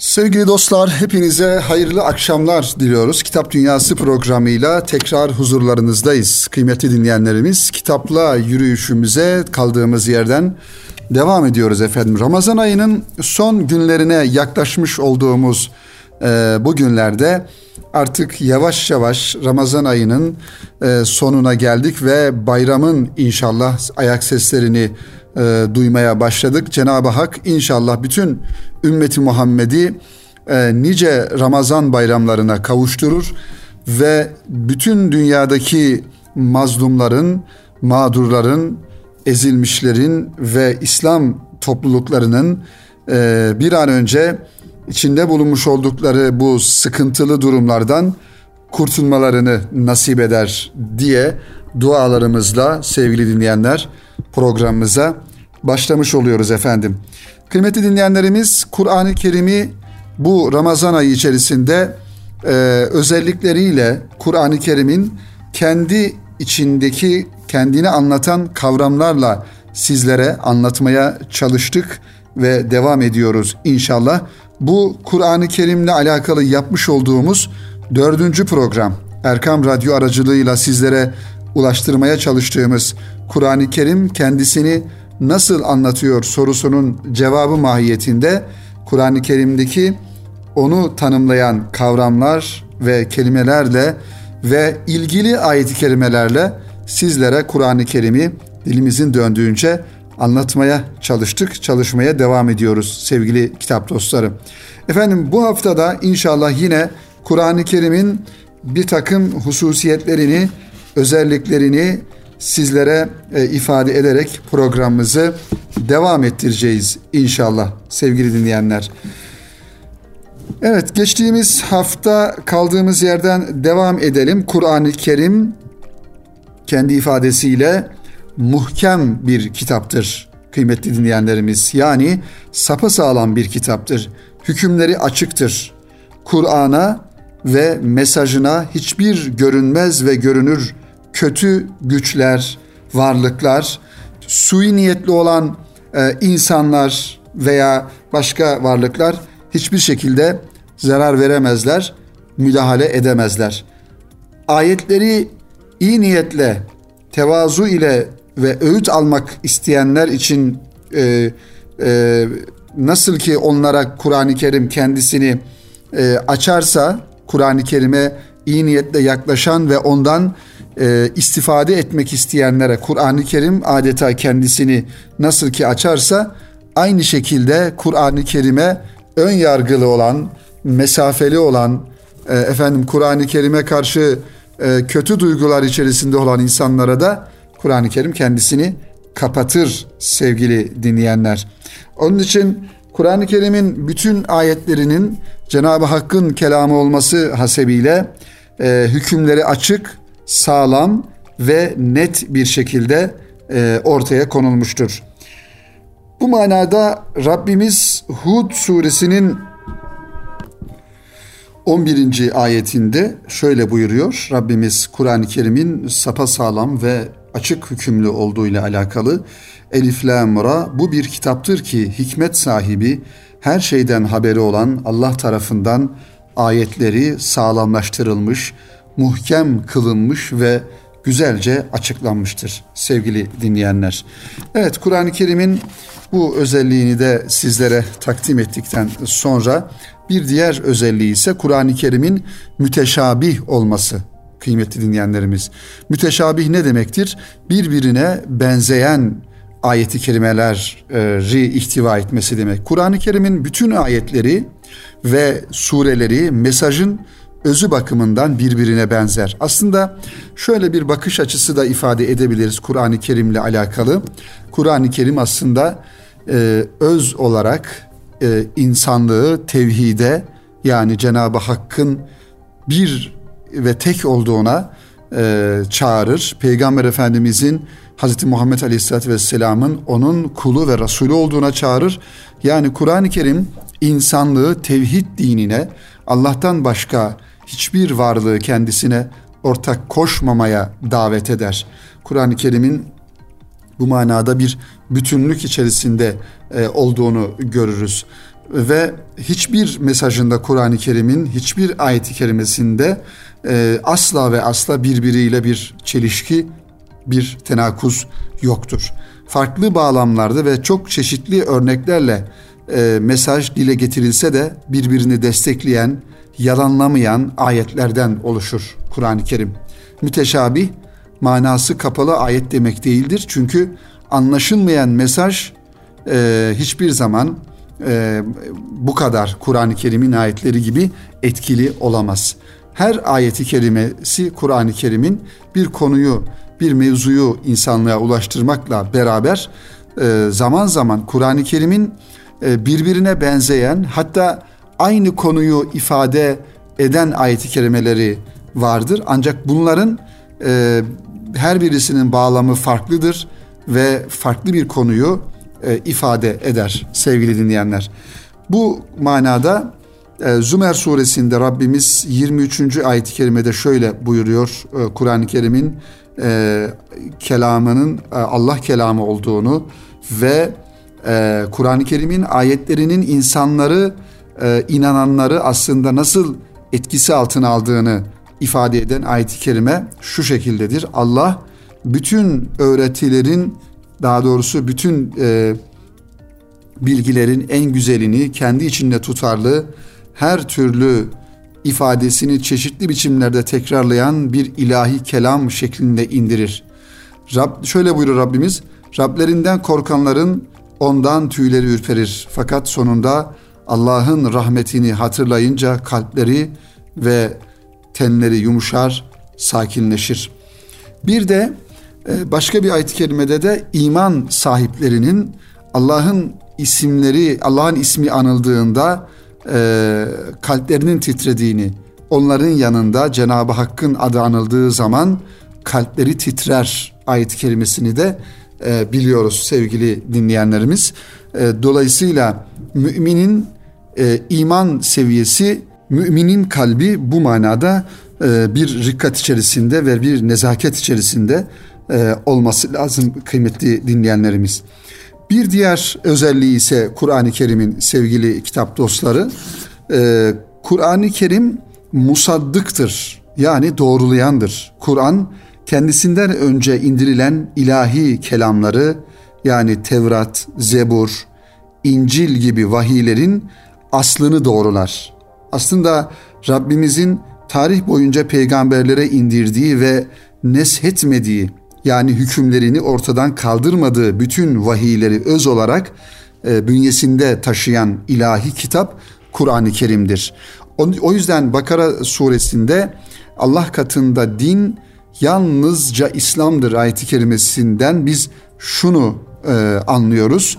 Sevgili dostlar, hepinize hayırlı akşamlar diliyoruz. Kitap Dünyası programıyla tekrar huzurlarınızdayız. Kıymetli dinleyenlerimiz, kitapla yürüyüşümüze kaldığımız yerden devam ediyoruz efendim. Ramazan ayının son günlerine yaklaşmış olduğumuz e, bu günlerde artık yavaş yavaş Ramazan ayının e, sonuna geldik ve bayramın inşallah ayak seslerini e, duymaya başladık. Cenab-ı Hak inşallah bütün ümmeti Muhammed'i e, nice Ramazan bayramlarına kavuşturur ve bütün dünyadaki mazlumların, mağdurların, ezilmişlerin ve İslam topluluklarının e, bir an önce içinde bulunmuş oldukları bu sıkıntılı durumlardan kurtulmalarını nasip eder diye dualarımızla sevgili dinleyenler programımıza başlamış oluyoruz efendim. Kıymetli dinleyenlerimiz Kur'an-ı Kerim'i bu Ramazan ayı içerisinde e, özellikleriyle Kur'an-ı Kerim'in kendi içindeki kendini anlatan kavramlarla sizlere anlatmaya çalıştık ve devam ediyoruz inşallah. Bu Kur'an-ı Kerim'le alakalı yapmış olduğumuz dördüncü program. Erkam Radyo aracılığıyla sizlere ulaştırmaya çalıştığımız Kur'an-ı Kerim kendisini nasıl anlatıyor sorusunun cevabı mahiyetinde Kur'an-ı Kerim'deki onu tanımlayan kavramlar ve kelimelerle ve ilgili ayet-i kerimelerle sizlere Kur'an-ı Kerim'i dilimizin döndüğünce anlatmaya çalıştık, çalışmaya devam ediyoruz sevgili kitap dostları. Efendim bu haftada inşallah yine Kur'an-ı Kerim'in bir takım hususiyetlerini, özelliklerini sizlere e, ifade ederek programımızı devam ettireceğiz inşallah sevgili dinleyenler. Evet geçtiğimiz hafta kaldığımız yerden devam edelim. Kur'an-ı Kerim kendi ifadesiyle muhkem bir kitaptır kıymetli dinleyenlerimiz. Yani sapasağlam bir kitaptır. Hükümleri açıktır. Kur'an'a ve mesajına hiçbir görünmez ve görünür kötü güçler, varlıklar, sui niyetli olan e, insanlar veya başka varlıklar hiçbir şekilde zarar veremezler, müdahale edemezler. Ayetleri iyi niyetle, tevazu ile ve öğüt almak isteyenler için e, e, nasıl ki onlara Kur'an-ı Kerim kendisini e, açarsa, Kur'an-ı Kerim'e iyi niyetle yaklaşan ve ondan e, istifade etmek isteyenlere Kur'an-ı Kerim adeta kendisini nasıl ki açarsa aynı şekilde Kur'an-ı Kerim'e ön yargılı olan, mesafeli olan, e, efendim Kur'an-ı Kerim'e karşı e, kötü duygular içerisinde olan insanlara da Kur'an-ı Kerim kendisini kapatır sevgili dinleyenler. Onun için Kur'an-ı Kerim'in bütün ayetlerinin Cenab-ı Hakk'ın kelamı olması hasebiyle e, hükümleri açık, sağlam ve net bir şekilde e, ortaya konulmuştur. Bu manada Rabbimiz Hud suresinin 11. ayetinde şöyle buyuruyor. Rabbimiz Kur'an-ı Kerim'in sapa sağlam ve açık hükümlü olduğu ile alakalı Elif Lam Ra bu bir kitaptır ki hikmet sahibi her şeyden haberi olan Allah tarafından ayetleri sağlamlaştırılmış, muhkem kılınmış ve güzelce açıklanmıştır sevgili dinleyenler. Evet Kur'an-ı Kerim'in bu özelliğini de sizlere takdim ettikten sonra bir diğer özelliği ise Kur'an-ı Kerim'in müteşabih olması kıymetli dinleyenlerimiz. Müteşabih ne demektir? Birbirine benzeyen ayeti kerimeleri ihtiva etmesi demek. Kur'an-ı Kerim'in bütün ayetleri ve sureleri mesajın özü bakımından birbirine benzer. Aslında şöyle bir bakış açısı da ifade edebiliriz Kur'an-ı Kerim'le alakalı. Kur'an-ı Kerim aslında e, öz olarak e, insanlığı tevhide yani Cenab-ı Hakk'ın bir ve tek olduğuna e, çağırır. Peygamber Efendimizin Hz. Muhammed Aleyhisselatü Vesselam'ın onun kulu ve Resulü olduğuna çağırır. Yani Kur'an-ı Kerim insanlığı tevhid dinine Allah'tan başka hiçbir varlığı kendisine ortak koşmamaya davet eder. Kur'an-ı Kerim'in bu manada bir bütünlük içerisinde e, olduğunu görürüz. ve hiçbir mesajında Kur'an-ı Kerim'in hiçbir ayeti kerimesinde e, asla ve asla birbiriyle bir çelişki, bir tenakuz yoktur. Farklı bağlamlarda ve çok çeşitli örneklerle e, mesaj dile getirilse de birbirini destekleyen, yalanlamayan ayetlerden oluşur Kur'an-ı Kerim. Müteşabih, manası kapalı ayet demek değildir. Çünkü anlaşılmayan mesaj e, hiçbir zaman e, bu kadar Kur'an-ı Kerim'in ayetleri gibi etkili olamaz. Her ayeti kerimesi Kur'an-ı Kerim'in bir konuyu, bir mevzuyu insanlığa ulaştırmakla beraber e, zaman zaman Kur'an-ı Kerim'in e, birbirine benzeyen hatta aynı konuyu ifade eden ayeti kerimeleri vardır. Ancak bunların e, her birisinin bağlamı farklıdır ve farklı bir konuyu e, ifade eder sevgili dinleyenler. Bu manada e, Zümer suresinde Rabbimiz 23. ayet-i kerimede şöyle buyuruyor e, Kur'an-ı Kerim'in e, kelamının e, Allah kelamı olduğunu ve e, Kur'an-ı Kerim'in ayetlerinin insanları e, inananları aslında nasıl etkisi altına aldığını ifade eden ayet-i kerime şu şekildedir. Allah bütün öğretilerin daha doğrusu bütün e, bilgilerin en güzelini kendi içinde tutarlı her türlü ifadesini çeşitli biçimlerde tekrarlayan bir ilahi kelam şeklinde indirir. Rab, şöyle buyurur Rabbimiz, Rablerinden korkanların ondan tüyleri ürperir. Fakat sonunda Allah'ın rahmetini hatırlayınca kalpleri ve tenleri yumuşar, sakinleşir. Bir de e, başka bir ayet-i kerimede de iman sahiplerinin Allah'ın isimleri, Allah'ın ismi anıldığında e, kalplerinin titrediğini, onların yanında Cenab-ı Hakk'ın adı anıldığı zaman kalpleri titrer ayet-i kerimesini de e, biliyoruz sevgili dinleyenlerimiz. E, dolayısıyla müminin e, iman seviyesi, müminin kalbi bu manada e, bir rikkat içerisinde ve bir nezaket içerisinde olması lazım kıymetli dinleyenlerimiz. Bir diğer özelliği ise Kur'an-ı Kerim'in sevgili kitap dostları, Kur'an-ı Kerim musaddıktır yani doğrulayandır. Kur'an kendisinden önce indirilen ilahi kelamları yani Tevrat, Zebur, İncil gibi vahiylerin aslını doğrular. Aslında Rabbimizin tarih boyunca peygamberlere indirdiği ve neshetmediği yani hükümlerini ortadan kaldırmadığı bütün vahiyleri öz olarak e, bünyesinde taşıyan ilahi kitap Kur'an-ı Kerim'dir. O, yüzden Bakara suresinde Allah katında din yalnızca İslam'dır ayeti kerimesinden biz şunu e, anlıyoruz.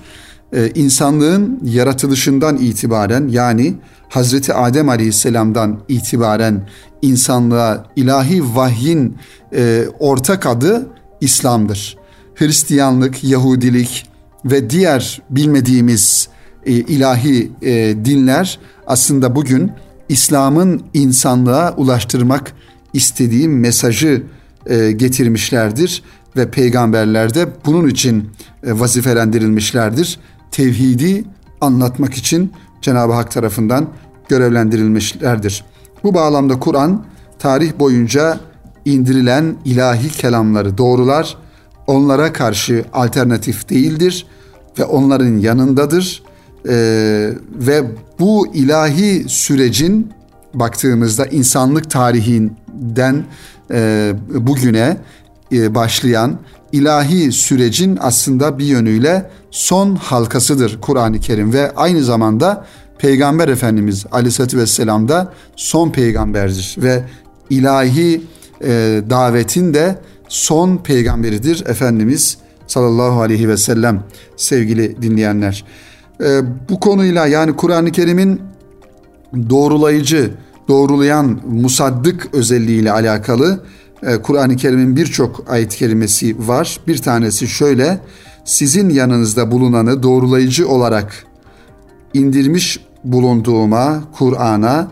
E, insanlığın yaratılışından itibaren yani Hazreti Adem Aleyhisselam'dan itibaren insanlığa ilahi vahyin e, ortak adı İslam'dır. Hristiyanlık, Yahudilik ve diğer bilmediğimiz e, ilahi e, dinler aslında bugün İslam'ın insanlığa ulaştırmak istediği mesajı e, getirmişlerdir ve peygamberler de bunun için e, vazifelendirilmişlerdir. Tevhidi anlatmak için Cenab-ı Hak tarafından görevlendirilmişlerdir. Bu bağlamda Kur'an tarih boyunca indirilen ilahi kelamları doğrular, onlara karşı alternatif değildir ve onların yanındadır. Ee, ve bu ilahi sürecin baktığımızda insanlık tarihinden e, bugüne başlayan ilahi sürecin aslında bir yönüyle son halkasıdır Kur'an-ı Kerim ve aynı zamanda Peygamber Efendimiz Aleyhisselatü Vesselam da son peygamberdir ve ilahi e, davetin de son peygamberidir Efendimiz sallallahu aleyhi ve sellem sevgili dinleyenler. E, bu konuyla yani Kur'an-ı Kerim'in doğrulayıcı, doğrulayan musaddık özelliğiyle alakalı e, Kur'an-ı Kerim'in birçok ayet kelimesi var. Bir tanesi şöyle, sizin yanınızda bulunanı doğrulayıcı olarak indirmiş bulunduğuma, Kur'an'a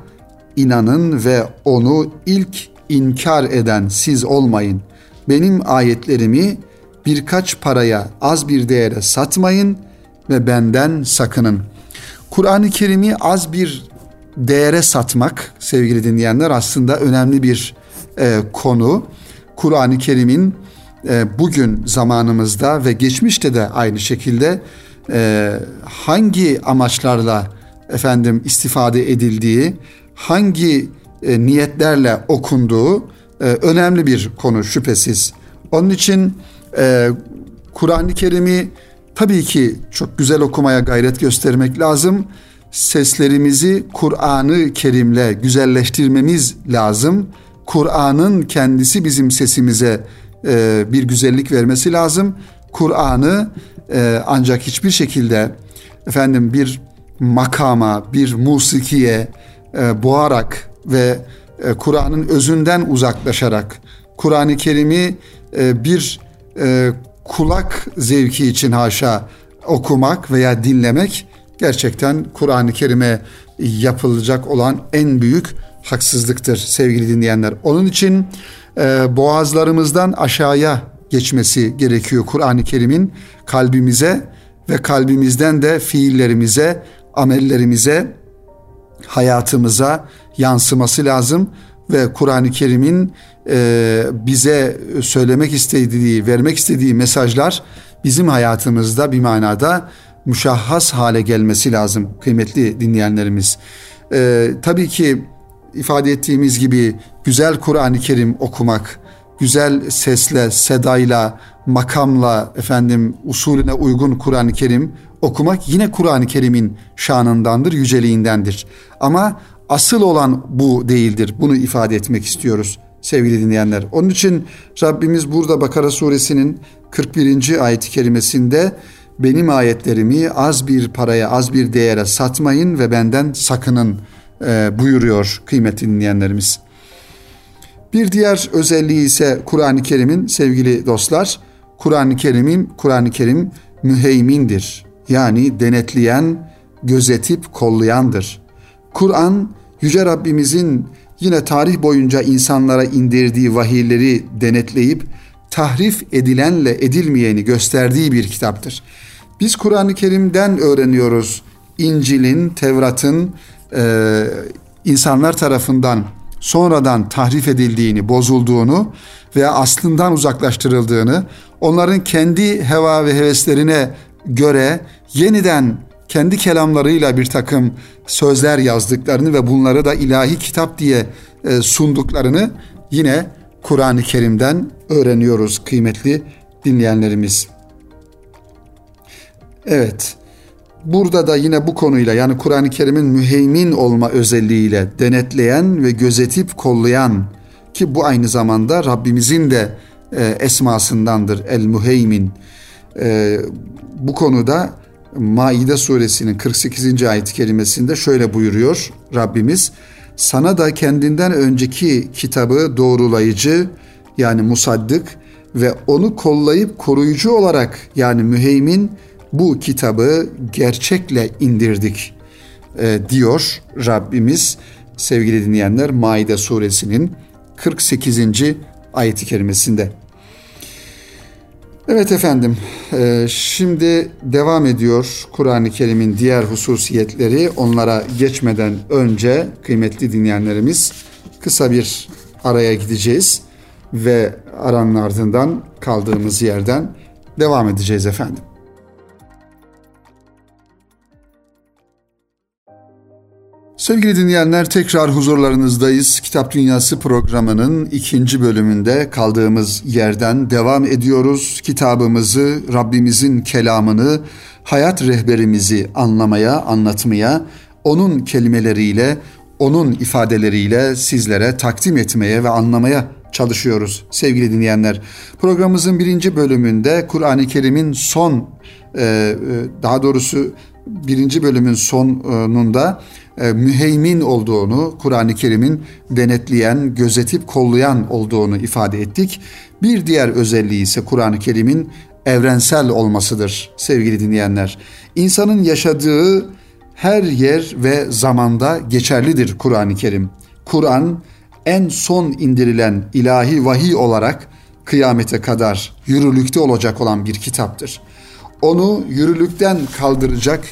inanın ve onu ilk inkar eden siz olmayın. Benim ayetlerimi birkaç paraya, az bir değere satmayın ve benden sakının. Kur'an-ı Kerim'i az bir değere satmak sevgili dinleyenler aslında önemli bir e, konu. Kur'an-ı Kerim'in e, bugün zamanımızda ve geçmişte de aynı şekilde e, hangi amaçlarla efendim istifade edildiği, hangi e, niyetlerle okunduğu e, önemli bir konu şüphesiz. Onun için e, Kur'an-ı Kerim'i tabii ki çok güzel okumaya gayret göstermek lazım. Seslerimizi Kur'an-ı Kerim'le güzelleştirmemiz lazım. Kur'an'ın kendisi bizim sesimize e, bir güzellik vermesi lazım. Kur'an'ı e, ancak hiçbir şekilde efendim bir makama, bir musikiye e, boğarak ve e, Kur'an'ın özünden uzaklaşarak Kur'an-ı Kerim'i e, bir e, kulak zevki için haşa okumak veya dinlemek gerçekten Kur'an-ı Kerim'e yapılacak olan en büyük haksızlıktır sevgili dinleyenler. Onun için e, boğazlarımızdan aşağıya geçmesi gerekiyor Kur'an-ı Kerim'in kalbimize ve kalbimizden de fiillerimize, amellerimize, hayatımıza yansıması lazım ve Kur'an-ı Kerim'in e, bize söylemek istediği, vermek istediği mesajlar bizim hayatımızda bir manada müşahhas hale gelmesi lazım kıymetli dinleyenlerimiz. E, tabii ki ifade ettiğimiz gibi güzel Kur'an-ı Kerim okumak, güzel sesle, sedayla, makamla efendim usulüne uygun Kur'an-ı Kerim okumak yine Kur'an-ı Kerim'in şanındandır, yüceliğindendir. Ama asıl olan bu değildir. Bunu ifade etmek istiyoruz sevgili dinleyenler. Onun için Rabbimiz burada Bakara suresinin 41. ayet-i kerimesinde benim ayetlerimi az bir paraya, az bir değere satmayın ve benden sakının e, buyuruyor kıymetli dinleyenlerimiz. Bir diğer özelliği ise Kur'an-ı Kerim'in sevgili dostlar, Kur'an-ı Kerim'in Kur'an-ı Kerim müheymindir. Yani denetleyen, gözetip kollayandır. Kur'an yüce Rabbimizin yine tarih boyunca insanlara indirdiği vahiyleri denetleyip tahrif edilenle edilmeyeni gösterdiği bir kitaptır. Biz Kur'an-ı Kerim'den öğreniyoruz İncil'in, Tevrat'ın e, insanlar tarafından sonradan tahrif edildiğini, bozulduğunu veya aslından uzaklaştırıldığını, onların kendi heva ve heveslerine göre yeniden kendi kelamlarıyla bir takım sözler yazdıklarını ve bunları da ilahi kitap diye e, sunduklarını yine Kur'an-ı Kerim'den öğreniyoruz kıymetli dinleyenlerimiz. Evet. Burada da yine bu konuyla yani Kur'an-ı Kerim'in müheymin olma özelliğiyle denetleyen ve gözetip kollayan ki bu aynı zamanda Rabbimizin de e, esmasındandır el müheymin. E, bu konuda Maide suresinin 48. ayet kelimesinde şöyle buyuruyor Rabbimiz. Sana da kendinden önceki kitabı doğrulayıcı yani musaddık ve onu kollayıp koruyucu olarak yani müheymin bu kitabı gerçekle indirdik e, diyor Rabbimiz sevgili dinleyenler Maide suresinin 48. ayeti kerimesinde. Evet efendim, e, şimdi devam ediyor Kur'an-ı Kerim'in diğer hususiyetleri. Onlara geçmeden önce kıymetli dinleyenlerimiz kısa bir araya gideceğiz ve aranın ardından kaldığımız yerden devam edeceğiz efendim. Sevgili dinleyenler tekrar huzurlarınızdayız. Kitap Dünyası programının ikinci bölümünde kaldığımız yerden devam ediyoruz. Kitabımızı, Rabbimizin kelamını, hayat rehberimizi anlamaya, anlatmaya, onun kelimeleriyle, onun ifadeleriyle sizlere takdim etmeye ve anlamaya çalışıyoruz sevgili dinleyenler. Programımızın birinci bölümünde Kur'an-ı Kerim'in son, e, e, daha doğrusu birinci bölümün sonunda müheymin olduğunu, Kur'an-ı Kerim'in denetleyen, gözetip kollayan olduğunu ifade ettik. Bir diğer özelliği ise Kur'an-ı Kerim'in evrensel olmasıdır sevgili dinleyenler. İnsanın yaşadığı her yer ve zamanda geçerlidir Kur'an-ı Kerim. Kur'an en son indirilen ilahi vahiy olarak kıyamete kadar yürürlükte olacak olan bir kitaptır. Onu yürürlükten kaldıracak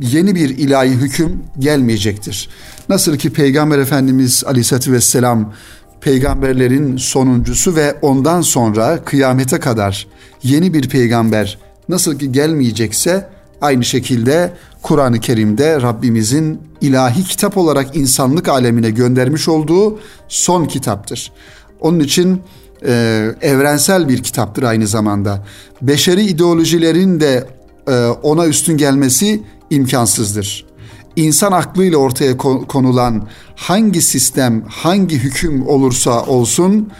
yeni bir ilahi hüküm gelmeyecektir. Nasıl ki Peygamber Efendimiz Aleyhisselatü Vesselam peygamberlerin sonuncusu ve ondan sonra kıyamete kadar yeni bir peygamber nasıl ki gelmeyecekse aynı şekilde Kur'an-ı Kerim'de Rabbimizin ilahi kitap olarak insanlık alemine göndermiş olduğu son kitaptır. Onun için e, evrensel bir kitaptır aynı zamanda. Beşeri ideolojilerin de e, ona üstün gelmesi imkansızdır. İnsan aklıyla ortaya konulan hangi sistem, hangi hüküm olursa olsun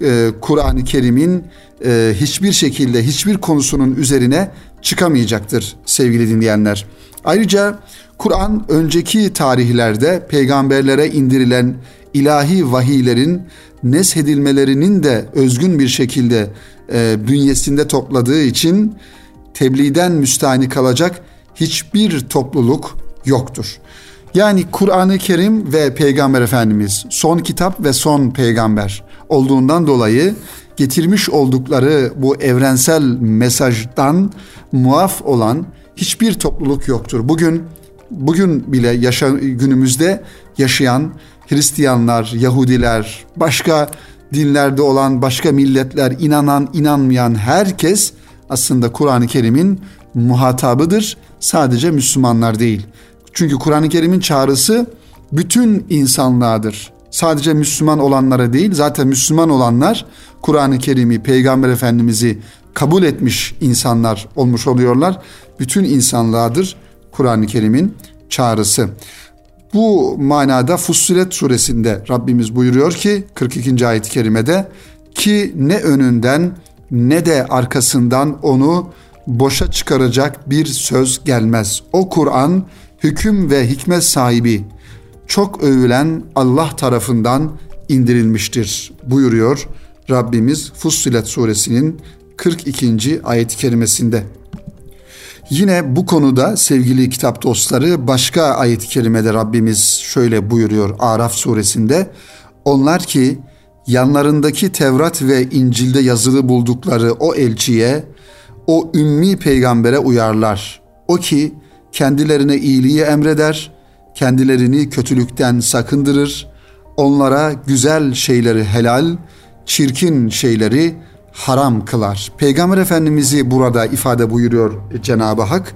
e, Kur'an-ı Kerim'in e, hiçbir şekilde hiçbir konusunun üzerine çıkamayacaktır sevgili dinleyenler. Ayrıca Kur'an önceki tarihlerde peygamberlere indirilen ilahi vahiylerin neshedilmelerinin de özgün bir şekilde e, bünyesinde topladığı için tebliğden müstahni kalacak hiçbir topluluk yoktur. Yani Kur'an-ı Kerim ve Peygamber Efendimiz son kitap ve son peygamber olduğundan dolayı getirmiş oldukları bu evrensel mesajdan muaf olan hiçbir topluluk yoktur. Bugün bugün bile yaşa, günümüzde yaşayan Hristiyanlar, Yahudiler, başka dinlerde olan başka milletler, inanan, inanmayan herkes aslında Kur'an-ı Kerim'in muhatabıdır. Sadece Müslümanlar değil. Çünkü Kur'an-ı Kerim'in çağrısı bütün insanlığadır. Sadece Müslüman olanlara değil, zaten Müslüman olanlar Kur'an-ı Kerim'i, Peygamber Efendimiz'i kabul etmiş insanlar olmuş oluyorlar. Bütün insanlığadır Kur'an-ı Kerim'in çağrısı. Bu manada Fussilet suresinde Rabbimiz buyuruyor ki 42. ayet-i kerimede ki ne önünden ne de arkasından onu boşa çıkaracak bir söz gelmez. O Kur'an hüküm ve hikmet sahibi çok övülen Allah tarafından indirilmiştir buyuruyor Rabbimiz Fussilet suresinin 42. ayet-i kerimesinde. Yine bu konuda sevgili kitap dostları başka ayet-i kerimede Rabbimiz şöyle buyuruyor Araf suresinde. Onlar ki yanlarındaki Tevrat ve İncil'de yazılı buldukları o elçiye, o ümmi peygambere uyarlar. O ki kendilerine iyiliği emreder, kendilerini kötülükten sakındırır, onlara güzel şeyleri helal, çirkin şeyleri haram kılar. Peygamber Efendimiz'i burada ifade buyuruyor Cenab-ı Hak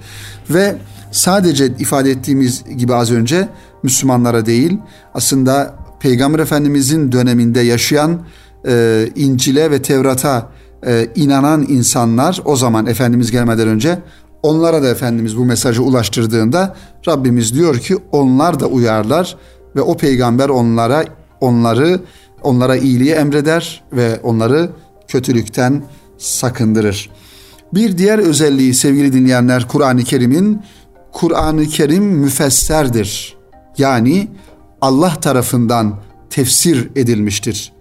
ve sadece ifade ettiğimiz gibi az önce Müslümanlara değil aslında Peygamber Efendimiz'in döneminde yaşayan e, İncil'e ve Tevrat'a e, inanan insanlar o zaman Efendimiz gelmeden önce onlara da Efendimiz bu mesajı ulaştırdığında Rabbimiz diyor ki onlar da uyarlar ve o peygamber onlara onları onlara iyiliği emreder ve onları kötülükten sakındırır. Bir diğer özelliği sevgili dinleyenler Kur'an-ı Kerim'in Kur'an-ı Kerim müfesserdir. Yani Allah tarafından tefsir edilmiştir.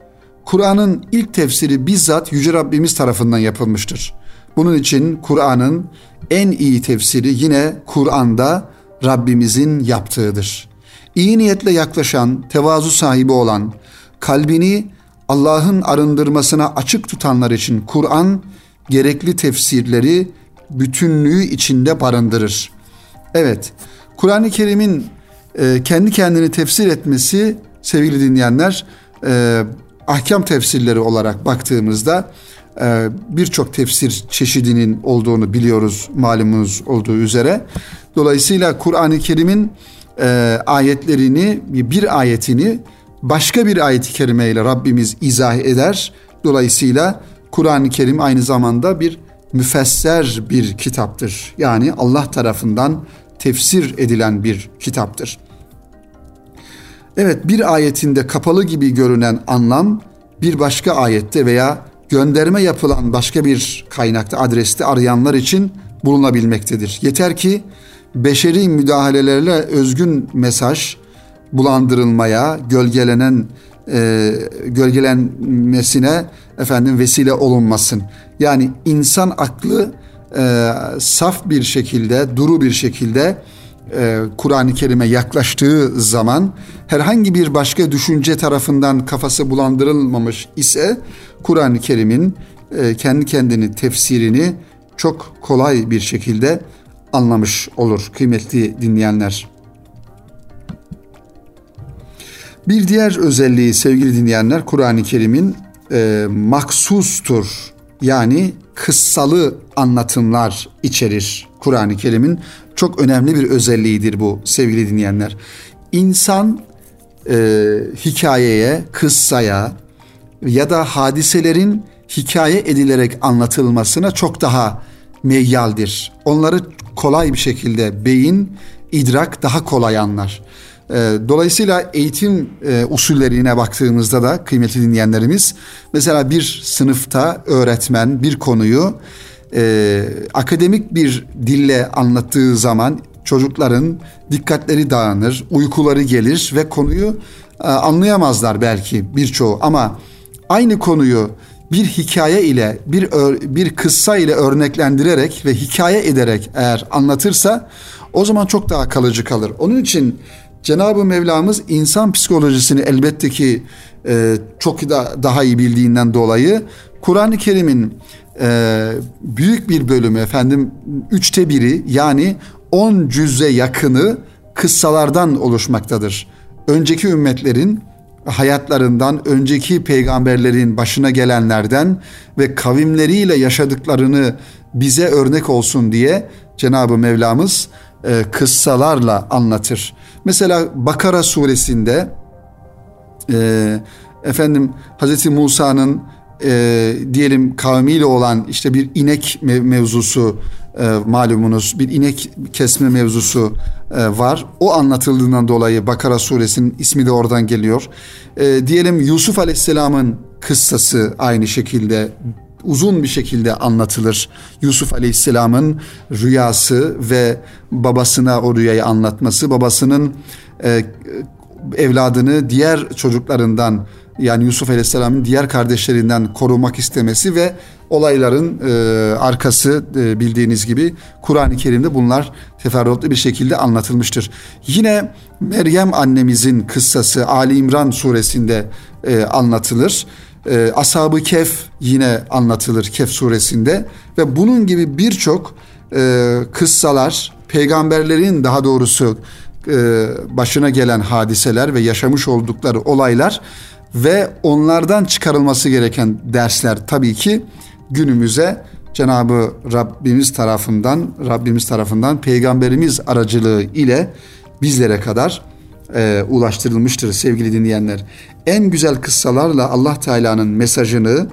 Kur'an'ın ilk tefsiri bizzat Yüce Rabbimiz tarafından yapılmıştır. Bunun için Kur'an'ın en iyi tefsiri yine Kur'an'da Rabbimizin yaptığıdır. İyi niyetle yaklaşan, tevazu sahibi olan, kalbini Allah'ın arındırmasına açık tutanlar için Kur'an gerekli tefsirleri bütünlüğü içinde barındırır. Evet, Kur'an-ı Kerim'in e, kendi kendini tefsir etmesi sevgili dinleyenler e, ahkam tefsirleri olarak baktığımızda e, birçok tefsir çeşidinin olduğunu biliyoruz malumunuz olduğu üzere. Dolayısıyla Kur'an-ı Kerim'in e, ayetlerini bir ayetini başka bir ayet-i kerimeyle Rabbimiz izah eder. Dolayısıyla Kur'an-ı Kerim aynı zamanda bir müfesser bir kitaptır. Yani Allah tarafından tefsir edilen bir kitaptır. Evet bir ayetinde kapalı gibi görünen anlam bir başka ayette veya gönderme yapılan başka bir kaynakta adreste arayanlar için bulunabilmektedir. Yeter ki beşeri müdahalelerle özgün mesaj bulandırılmaya, gölgelenen e, gölgelenmesine efendim vesile olunmasın. Yani insan aklı e, saf bir şekilde, duru bir şekilde e, Kur'an-ı Kerim'e yaklaştığı zaman herhangi bir başka düşünce tarafından kafası bulandırılmamış ise Kur'an-ı Kerim'in e, kendi kendini tefsirini çok kolay bir şekilde anlamış olur kıymetli dinleyenler. Bir diğer özelliği sevgili dinleyenler Kur'an-ı Kerim'in e, maksustur. Yani kıssalı anlatımlar içerir Kur'an-ı Kerim'in. Çok önemli bir özelliğidir bu sevgili dinleyenler. İnsan e, hikayeye, kıssaya ya da hadiselerin hikaye edilerek anlatılmasına çok daha meyyaldir. Onları kolay bir şekilde beyin, idrak daha kolay anlar. E, dolayısıyla eğitim e, usullerine baktığımızda da kıymetli dinleyenlerimiz mesela bir sınıfta öğretmen bir konuyu e, akademik bir dille anlattığı zaman çocukların dikkatleri dağınır, uykuları gelir ve konuyu e, anlayamazlar belki birçoğu ama aynı konuyu bir hikaye ile bir bir kıssa ile örneklendirerek ve hikaye ederek eğer anlatırsa o zaman çok daha kalıcı kalır. Onun için Cenab-ı Mevlamız insan psikolojisini elbette ki e, çok da, daha iyi bildiğinden dolayı Kur'an-ı Kerim'in e, büyük bir bölümü efendim üçte biri yani on cüze yakını kıssalardan oluşmaktadır. Önceki ümmetlerin hayatlarından, önceki peygamberlerin başına gelenlerden ve kavimleriyle yaşadıklarını bize örnek olsun diye Cenab-ı Mevlamız e, kıssalarla anlatır. Mesela Bakara suresinde e, efendim Hazreti Musa'nın e, diyelim kavmiyle olan işte bir inek mevzusu e, malumunuz bir inek kesme mevzusu e, var. O anlatıldığından dolayı Bakara suresinin ismi de oradan geliyor. E, diyelim Yusuf Aleyhisselam'ın kıssası aynı şekilde uzun bir şekilde anlatılır. Yusuf Aleyhisselam'ın rüyası ve babasına o rüyayı anlatması, babasının e, evladını diğer çocuklarından yani Yusuf Aleyhisselam'ın diğer kardeşlerinden korumak istemesi ve olayların e, arkası e, bildiğiniz gibi Kur'an-ı Kerim'de bunlar teferruatlı bir şekilde anlatılmıştır. Yine Meryem annemizin kıssası Ali İmran suresinde e, anlatılır. E, Ashab-ı Kehf yine anlatılır Kehf suresinde ve bunun gibi birçok e, kıssalar peygamberlerin daha doğrusu e, başına gelen hadiseler ve yaşamış oldukları olaylar ve onlardan çıkarılması gereken dersler tabii ki günümüze Cenabı Rabbimiz tarafından Rabbimiz tarafından peygamberimiz aracılığı ile bizlere kadar e, ulaştırılmıştır sevgili dinleyenler. En güzel kıssalarla Allah Teala'nın mesajını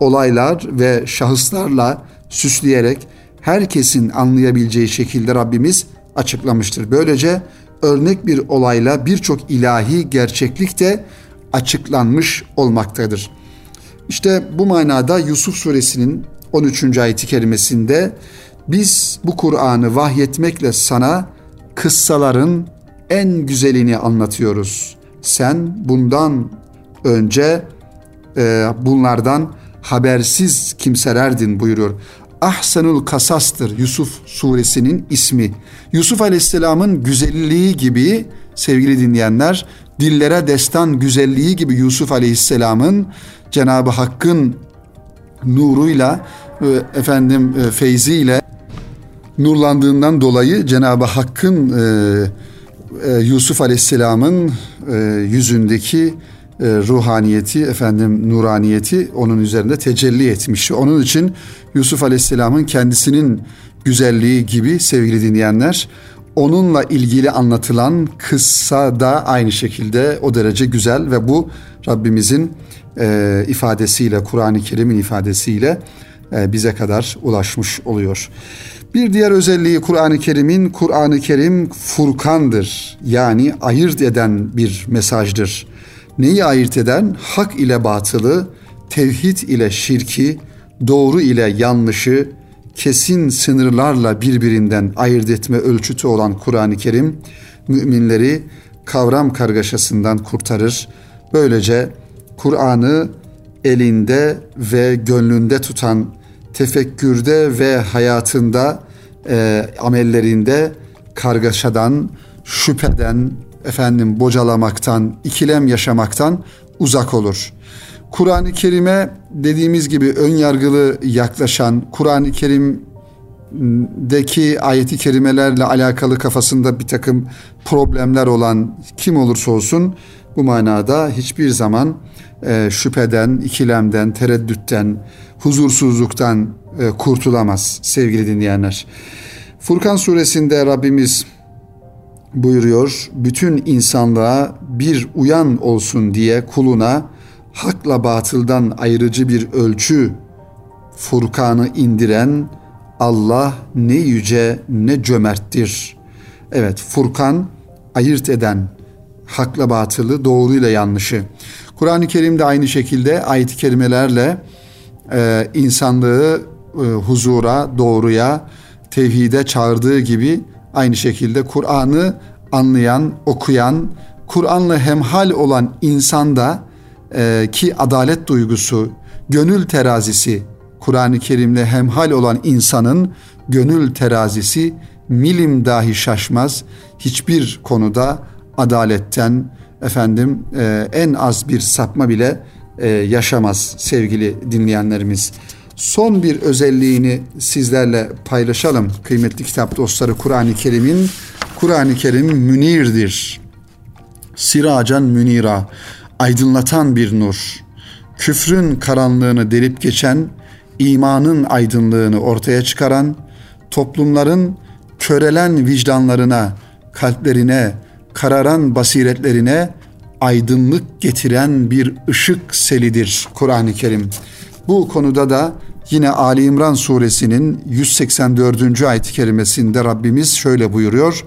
olaylar ve şahıslarla süsleyerek herkesin anlayabileceği şekilde Rabbimiz açıklamıştır. Böylece örnek bir olayla birçok ilahi gerçeklik de açıklanmış olmaktadır. İşte bu manada Yusuf suresinin 13. ayeti kerimesinde biz bu Kur'an'ı vahyetmekle sana kıssaların en güzelini anlatıyoruz. Sen bundan önce e, bunlardan habersiz kimselerdin buyuruyor. Ahsanul Kasas'tır Yusuf suresinin ismi. Yusuf Aleyhisselam'ın güzelliği gibi sevgili dinleyenler dillere destan güzelliği gibi Yusuf Aleyhisselam'ın Cenab-ı Hakk'ın nuruyla e, efendim e, feyziyle nurlandığından dolayı Cenab-ı Hakk'ın e, Yusuf Aleyhisselam'ın yüzündeki ruhaniyeti efendim nuraniyeti onun üzerinde tecelli etmiş. Onun için Yusuf Aleyhisselam'ın kendisinin güzelliği gibi sevgili dinleyenler onunla ilgili anlatılan kıssa da aynı şekilde o derece güzel ve bu Rabbimizin e, ifadesiyle, Kur'an-ı Kerim'in ifadesiyle e, bize kadar ulaşmış oluyor. Bir diğer özelliği Kur'an-ı Kerim'in Kur'an-ı Kerim Furkan'dır. Yani ayırt eden bir mesajdır. Neyi ayırt eden? Hak ile batılı, tevhid ile şirki, doğru ile yanlışı, kesin sınırlarla birbirinden ayırt etme ölçütü olan Kur'an-ı Kerim müminleri kavram kargaşasından kurtarır. Böylece Kur'an'ı elinde ve gönlünde tutan tefekkürde ve hayatında e, amellerinde kargaşadan, şüpheden, efendim bocalamaktan, ikilem yaşamaktan uzak olur. Kur'an-ı Kerim'e dediğimiz gibi ön yargılı yaklaşan, Kur'an-ı Kerim deki ayeti kerimelerle alakalı kafasında bir takım problemler olan kim olursa olsun bu manada hiçbir zaman e, şüpheden, ikilemden, tereddütten, huzursuzluktan e, kurtulamaz sevgili dinleyenler. Furkan suresinde Rabbimiz buyuruyor. Bütün insanlığa bir uyan olsun diye kuluna hakla batıldan ayrıcı bir ölçü Furkan'ı indiren Allah ne yüce ne cömerttir. Evet Furkan ayırt eden hakla batılı, doğruyla yanlışı. Kur'an-ı Kerim'de aynı şekilde ayet-i kerimelerle e, insanlığı e, huzura, doğruya, tevhide çağırdığı gibi aynı şekilde Kur'an'ı anlayan, okuyan, Kur'an'la hemhal olan insanda e, ki adalet duygusu, gönül terazisi, Kur'an-ı Kerim'le hemhal olan insanın gönül terazisi milim dahi şaşmaz. Hiçbir konuda adaletten efendim e, en az bir sapma bile e, yaşamaz sevgili dinleyenlerimiz. Son bir özelliğini sizlerle paylaşalım. Kıymetli kitap dostları Kur'an-ı Kerim'in Kur'an-ı Kerim münirdir. Siracan münira, aydınlatan bir nur. Küfrün karanlığını delip geçen, imanın aydınlığını ortaya çıkaran, toplumların körelen vicdanlarına, kalplerine, kararan basiretlerine aydınlık getiren bir ışık selidir Kur'an-ı Kerim. Bu konuda da yine Ali İmran suresinin 184. ayet-i kerimesinde Rabbimiz şöyle buyuruyor.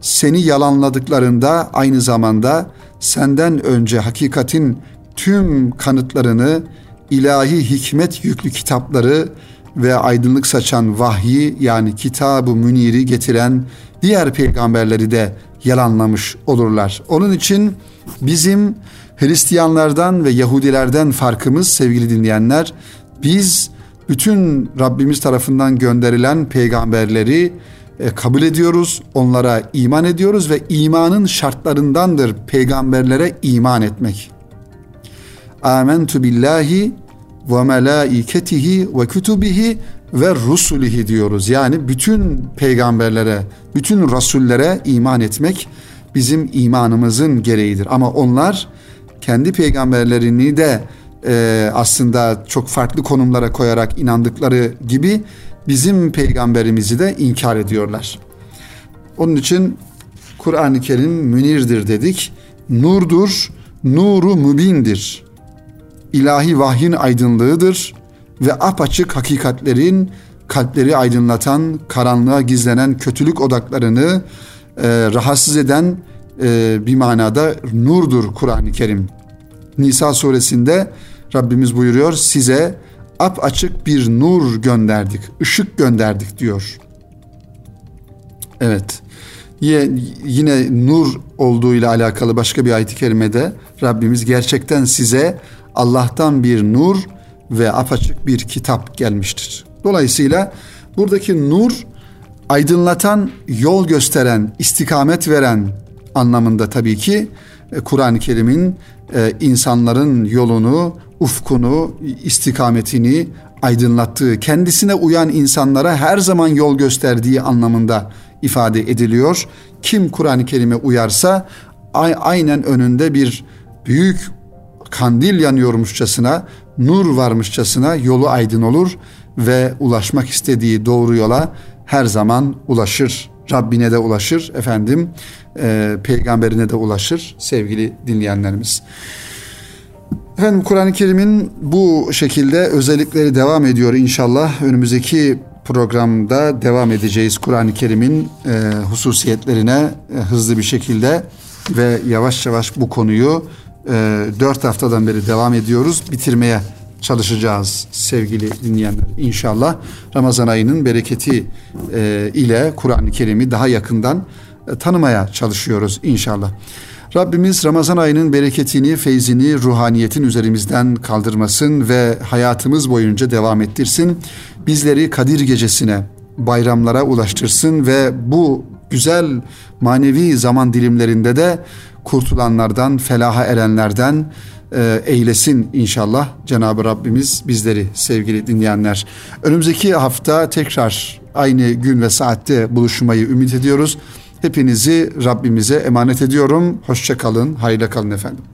Seni yalanladıklarında aynı zamanda senden önce hakikatin tüm kanıtlarını ilahi hikmet yüklü kitapları ve aydınlık saçan vahyi yani kitabı müniri getiren diğer peygamberleri de yalanlamış olurlar. Onun için bizim Hristiyanlardan ve Yahudilerden farkımız sevgili dinleyenler biz bütün Rabbimiz tarafından gönderilen peygamberleri kabul ediyoruz, onlara iman ediyoruz ve imanın şartlarındandır peygamberlere iman etmek. Amentu billahi ve melaiketihi ve kütübihi ve rusulihi diyoruz. Yani bütün peygamberlere, bütün rasullere iman etmek bizim imanımızın gereğidir. Ama onlar kendi peygamberlerini de e, aslında çok farklı konumlara koyarak inandıkları gibi bizim peygamberimizi de inkar ediyorlar. Onun için Kur'an-ı Kerim münirdir dedik. Nurdur, nuru mübindir. İlahi vahyin aydınlığıdır ve apaçık hakikatlerin kalpleri aydınlatan, karanlığa gizlenen kötülük odaklarını e, rahatsız eden e, bir manada nurdur Kur'an-ı Kerim. Nisa suresinde Rabbimiz buyuruyor size ap açık bir nur gönderdik, ışık gönderdik diyor. Evet. Yine nur olduğuyla alakalı başka bir ayet-i kerimede Rabbimiz gerçekten size Allah'tan bir nur ve apaçık bir kitap gelmiştir. Dolayısıyla buradaki nur aydınlatan, yol gösteren, istikamet veren anlamında tabii ki e, Kur'an-ı Kerim'in e, insanların yolunu, ufkunu, istikametini aydınlattığı, kendisine uyan insanlara her zaman yol gösterdiği anlamında ifade ediliyor. Kim Kur'an-ı Kerim'e uyarsa aynen önünde bir büyük kandil yanıyormuşçasına, nur varmışçasına yolu aydın olur ve ulaşmak istediği doğru yola her zaman ulaşır. Rabbine de ulaşır efendim, e, peygamberine de ulaşır sevgili dinleyenlerimiz. Efendim Kur'an-ı Kerim'in bu şekilde özellikleri devam ediyor inşallah. Önümüzdeki programda devam edeceğiz Kur'an-ı Kerim'in e, hususiyetlerine e, hızlı bir şekilde ve yavaş yavaş bu konuyu e, 4 haftadan beri devam ediyoruz. Bitirmeye çalışacağız sevgili dinleyenler. İnşallah Ramazan ayının bereketi e, ile Kur'an-ı Kerim'i daha yakından e, tanımaya çalışıyoruz inşallah. Rabbimiz Ramazan ayının bereketini, feyzini, ruhaniyetin üzerimizden kaldırmasın ve hayatımız boyunca devam ettirsin. Bizleri Kadir gecesine, bayramlara ulaştırsın ve bu güzel manevi zaman dilimlerinde de kurtulanlardan, felaha erenlerden e, eylesin inşallah Cenab-ı Rabbimiz bizleri sevgili dinleyenler. Önümüzdeki hafta tekrar aynı gün ve saatte buluşmayı ümit ediyoruz. Hepinizi Rabbimize emanet ediyorum. Hoşça kalın, hayırla kalın efendim.